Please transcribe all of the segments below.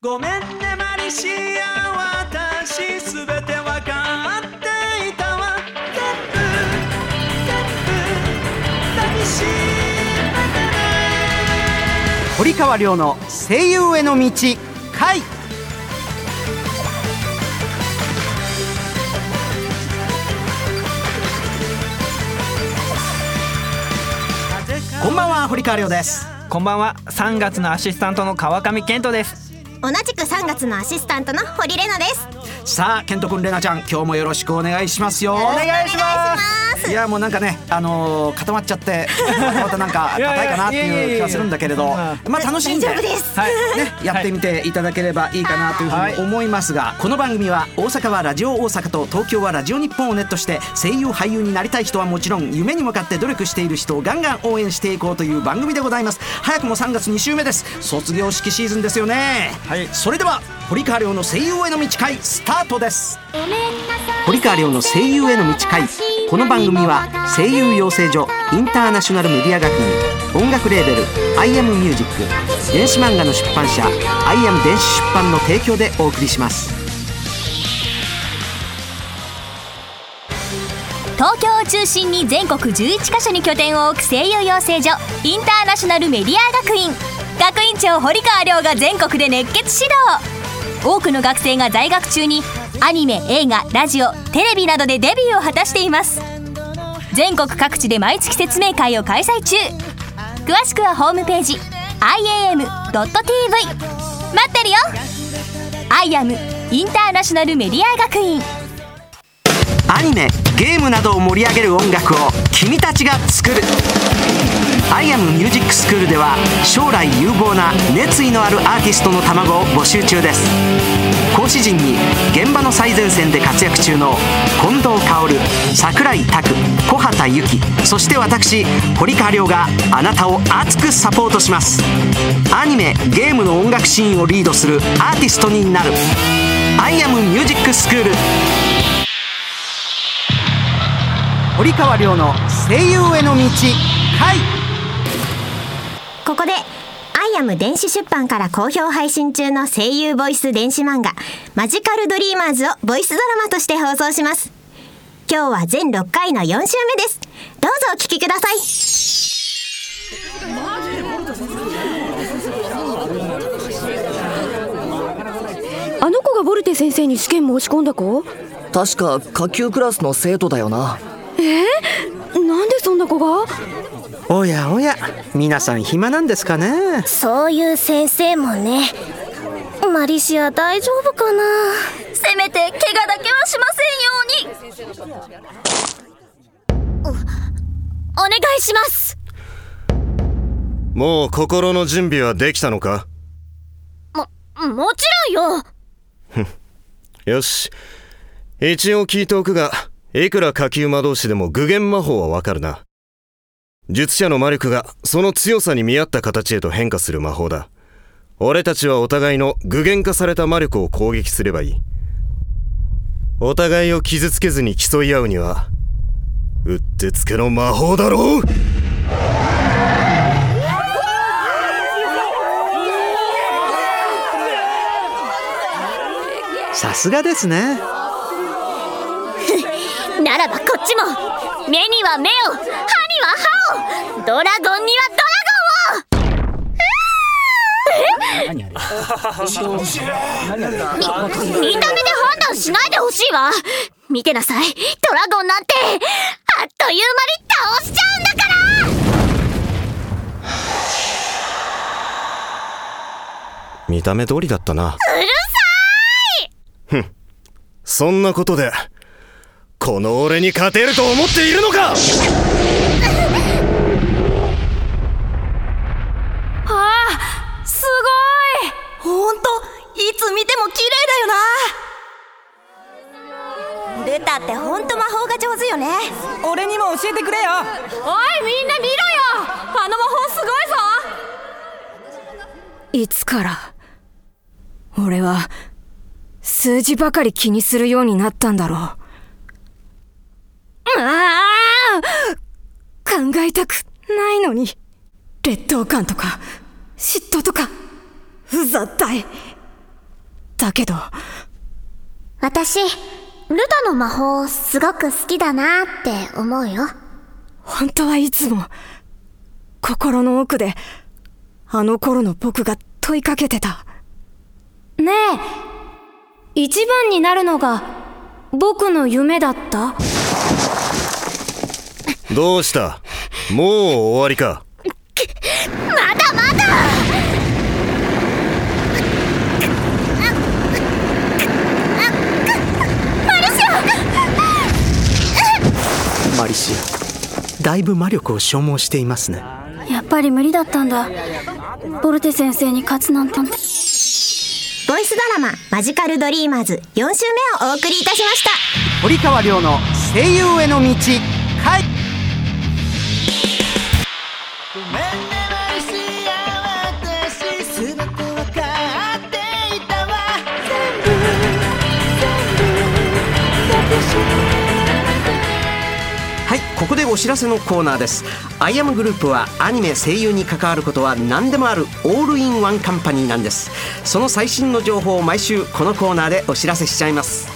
ごめんねマリシア私すべてわかっていたわ。全部全部抱きしめてね。堀川亮の声優への道回。こんばんは堀川亮です。こんばんは。3月のアシスタントの川上健人です同じく3月のアシスタントの堀玲奈です。さあ健人君レナちゃん今日もよろしくお願いしますよ。お願いしますいやもうなんかねあのー固まっちゃってまたなんか 硬いかなっていう気はするんだけれどまあ楽しんではい。ね、やってみてい。ただければいいかなというふうに思いますが、この番組は大阪はラジオ大阪と東京はラジオ日本をネットして声優俳優になりたい人はもちろん夢に向かって努力している人をガンガン応援していこうという番組でございます。早くも3月2週目です。卒業式シーズンですよね、はい。それでは堀川亮の声優への道会スタートです。堀川亮の声優への道会この番組は声優養成所インターナショナルメディア学院音楽レーベル「IAMMUSIC」電子漫画の出版社「IAM 電子出版」の提供でお送りします。東京を中心に全国11カ所に拠点を置く声優養成所インターナショナルメディア学院。学院長堀川亮が全国で熱血指導。多くの学生が在学中にアニメ映画ラジオテレビなどでデビューを果たしています。全国各地で毎月説明会を開催中。詳しくはホームページ iam.tv 待ってるよ。IAM インターナショナルメディア学院。アニメゲームなどを盛り上げる音楽を君たちが作る「アイアムミュージックスクール」では将来有望な熱意のあるアーティストの卵を募集中です。講師陣に現場の最前線で活躍中の近藤薫櫻井拓小畑由紀そして私堀川亮があなたを熱くサポートします。アニメゲームの音楽シーンをリードするアーティストになる「アイアムミュージックスクール」堀川亮の声優への道回。ここでアイアム電子出版から好評配信中の声優ボイス電子漫画マジカルドリーマーズをボイスドラマとして放送します。今日は全6回の4週目です。どうぞお聞きください。あの子がボルテ先生に試験申し込んだ子？確か下級クラスの生徒だよな。なんでそんな子が？おやおや皆さん暇なんですかね？そういう先生もねマリシア大丈夫かな？せめて怪我だけはしませんように。お願いします。もう心の準備はできたのか？ももちろんよ。よし。一応聞いておくがいくら下級魔導士でも具現魔法はわかるな術者の魔力がその強さに見合った形へと変化する魔法だ。俺たちはお互いの具現化された魔力を攻撃すればいい。お互いを傷つけずに競い合うにはうってつけの魔法だろう。さすがですね。ならばこっちも。目には目を。歯には歯を。ドラゴンにはドラゴンを。み見た目で判断しないでほしいわ。見てなさい。ドラゴンなんてあっという間に倒しちゃうんだから。見た目通りだったな。うるさそんなことでこの俺に勝てると思っているのか？すごい！ほんといつ見ても綺麗だよな。ルタってほんと魔法が上手よね。俺にも教えてくれよ。おいみんな見ろよ。あの魔法すごいぞ。いつから俺は数字ばかり気にするようになったんだろうああ考えたくないのに。劣等感とか嫉妬とかうざったい。だけど。私ルタの魔法すごく好きだなって思うよ。本当はいつも心の奥であの頃の僕が問いかけてた。ねえ一番になるのが僕の夢だった？どうした？もう終わりか。まだまだ。マリシア。だいぶ魔力を消耗していますね。やっぱり無理だったんだ。ボルテ先生に勝つなんて。ボイスドラマ「マジカルドリーマーズ」4週目をお送りいたしました。堀川亮の声優への道はいここでお知らせのコーナーです。アイアムグループはアニメ声優に関わることは何でもあるオールインワンカンパニーなんです。その最新の情報を毎週このコーナーでお知らせしちゃいます。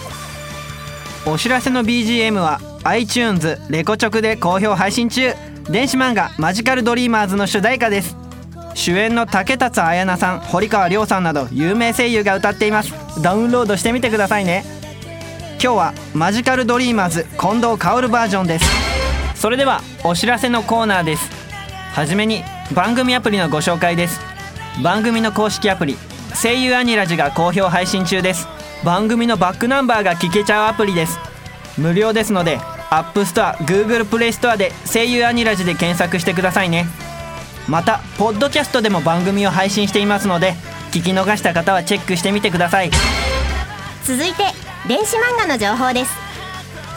お知らせの BGM は iTunes レコチョクで好評配信中。電子漫画「マジカルドリーマーズ」の主題歌です。主演の竹達彩奈さん堀川亮さんなど有名声優が歌っています。ダウンロードしてみてくださいね。今日はマジカルドリーマーズ近藤薫バージョンです。それではお知らせのコーナーです。はじめに番組アプリのご紹介です。番組の公式アプリ声優アニラジが好評配信中です。番組のバックナンバーが聞けちゃうアプリです。無料ですので App Store、Google Play Store で声優アニラジで検索してくださいね。またポッドキャストでも番組を配信していますので聞き逃した方はチェックしてみてください。続いて電子漫画の情報です。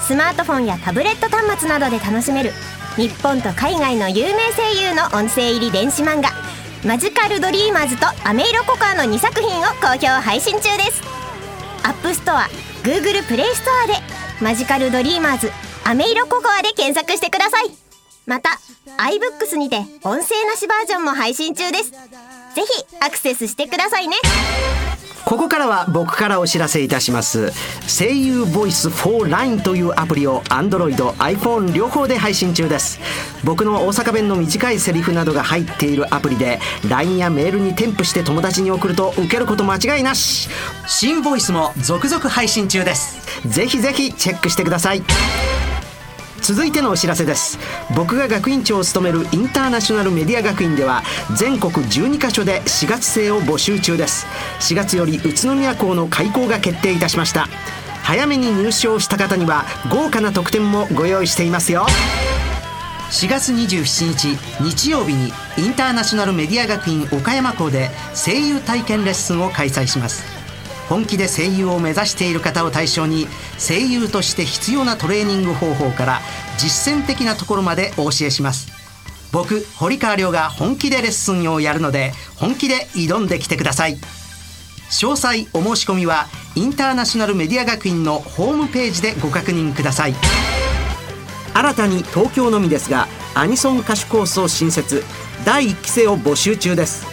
スマートフォンやタブレット端末などで楽しめる日本と海外の有名声優の音声入り電子漫画「マジカルドリーマーズ」と「アメイロココア」の2作品を好評配信中です。 App Store Google Play ストアで「マジカルドリーマーズ」「アメイロココア」で検索してください。また iBooks にて音声なしバージョンも配信中です。ぜひアクセスしてくださいね。ここからは僕からお知らせいたします。声優ボイス for LINE というアプリを Android、iPhone 両方で配信中です。僕の大阪弁の短いセリフなどが入っているアプリで LINE やメールに添付して友達に送ると受けること間違いなし。新ボイスも続々配信中です。ぜひぜひチェックしてください続いてのお知らせです。僕が学院長を務めるインターナショナルメディア学院では全国12カ所で4月生を募集中です。4月より宇都宮校の開校が決定いたしました。早めに入賞した方には豪華な特典もご用意していますよ。4月27日日曜日にインターナショナルメディア学院岡山校で声優体験レッスンを開催します。本気で声優を目指している方を対象に声優として必要なトレーニング方法から実践的なところまでお教えします。僕堀川亮が本気でレッスンをやるので本気で挑んできてください。詳細お申し込みはインターナショナルメディア学院のホームページでご確認ください。新たに東京のみですがアニソン歌手コースを新設。第1期生を募集中です。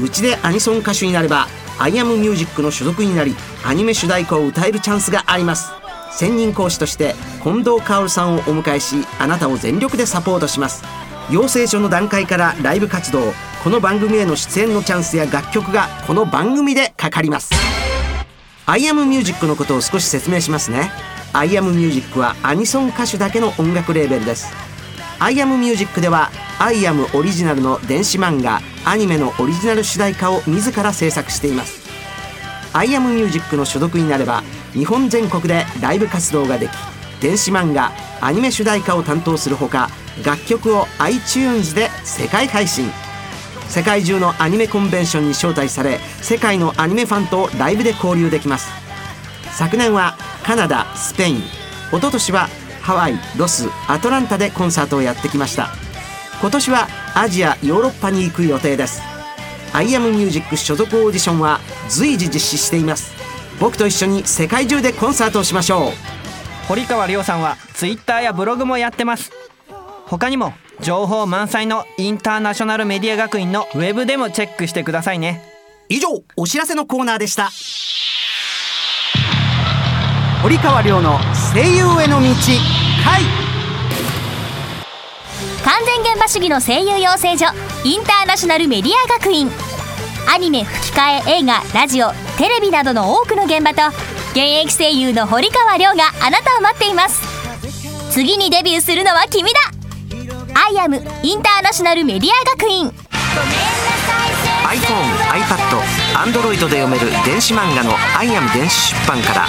うちでアニソン歌手になればアイアムミュージックの所属になりアニメ主題歌を歌えるチャンスがあります。専任講師として近藤薫さんをお迎えしあなたを全力でサポートします。養成所の段階からライブ活動この番組への出演のチャンスや楽曲がこの番組でかかります。アイアムミュージックのことを少し説明しますね。アイアムミュージックはアニソン歌手だけの音楽レーベルです。アイアムミュージックではアイアムオリジナルの電子漫画アニメのオリジナル主題歌を自ら制作しています。アイアムミュージックの所属になれば日本全国でライブ活動ができ電子漫画アニメ主題歌を担当するほか楽曲を iTunes で世界配信。世界中のアニメコンベンションに招待され世界のアニメファンとライブで交流できます。昨年はカナダスペイン。一昨年はハワイロスアトランタでコンサートをやってきました。今年はアジアヨーロッパに行く予定です。アイアムミュージック所属オーディションは随時実施しています。僕と一緒に世界中でコンサートをしましょう。堀川亮さんは Twitter やブログもやってます。他にも情報満載のインターナショナルメディア学院のウェブでもチェックしてくださいね。以上お知らせのコーナーでした。堀川亮の声優への道回完全現場主義の声優養成所インターナショナルメディア学院。アニメ吹き替え映画ラジオテレビなどの多くの現場と現役声優の堀川りょうがあなたを待っています。次にデビューするのは君だ。アイアムインターナショナルメディア学院。iPhone、iPad、Android で読める電子漫画の「アイアム電子出版」から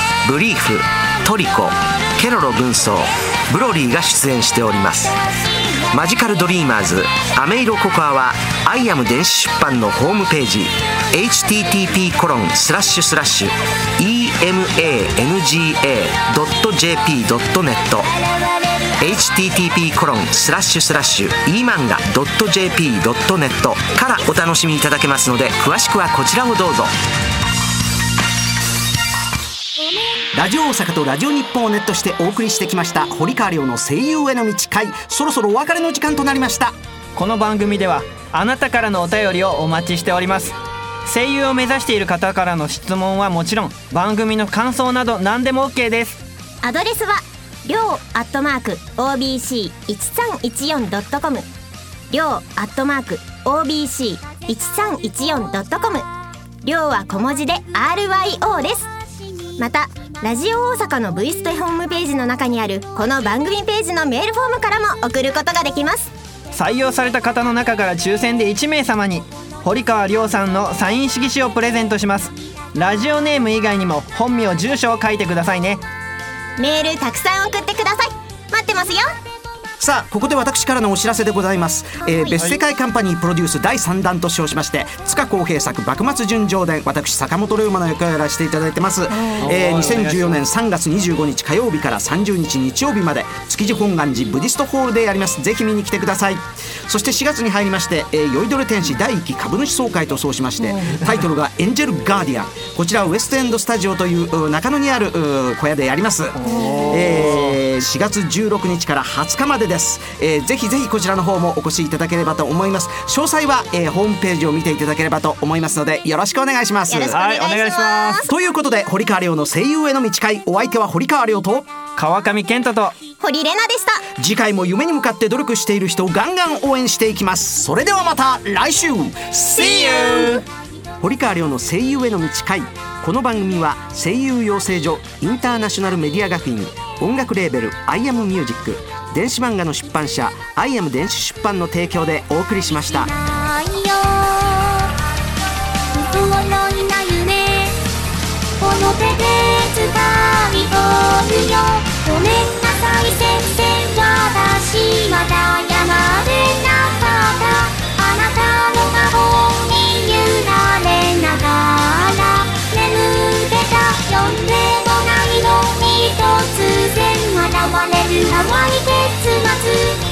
ブリーフトリコケロロ軍曹ブロリーが出演しております。マジカルドリーマーズアメイロココアはアイアム電子出版のホームページ http コロンスラッシュスラッシュ emanga.jp.net http コロンスラッシュスラッシュ emanga.jp.net からお楽しみいただけますので詳しくはこちらをどうぞ。ラジオ大阪とラジオ日本をネットしてお送りしてきました堀川亮の声優への道会。そろそろお別れの時間となりました。この番組ではあなたからのお便りをお待ちしております。声優を目指している方からの質問はもちろん番組の感想など何でも OK です。アドレスはりょうアットマーク OBC1314.com りょうアットマーク OBC1314.com りょうは小文字で RYO ですまたラジオ大阪の V ステホームページの中にあるこの番組ページのメールフォームからも送ることができます。採用された方の中から抽選で1名様に堀川亮さんのサイン色紙をプレゼントします。ラジオネーム以外にも本名住所を書いてくださいね。メールたくさん送ってください。待ってますよさあここで私からのお知らせでございます、えー別世界カンパニープロデュース第3弾と称しまして塚公平作幕末純情伝私坂本龍馬の役をやらせていただいてます、えー2014年3月25日火曜日から30日日曜日まで築地本願寺ブディストホールでやります。ぜひ見に来てください。そして4月に入りまして、えー、酔いどれ天使第1期株主総会と称しましてタイトルがエンジェルガーディアン。こちらはウエストエンドスタジオというう中野にあるう小屋でやります、えー4月16日から20日までです、えーぜひぜひこちらの方もお越しいただければと思います。詳細は、えーホームページを見ていただければと思いますのでよろしくお願いします。よろしくお願いします,、はいお願いします。ということで堀川りょうの声優への道会お相手は堀川りょうと川上健人。堀レナでした。次回も夢に向かって努力している人をガンガン応援していきます。それではまた来週。See you! 堀川りょうの声優への道会。この番組は声優養成所インターナショナルメディア学院音楽レーベル「アイアムミュージック電子漫画の出版社「アイアム電子出版」の提供でお送りしました。ごめんなさい先生。私まだやまれなかった。あなたの魔法に揺られながら。眠ってた。読んでもないのに突然現れる。淡い結末全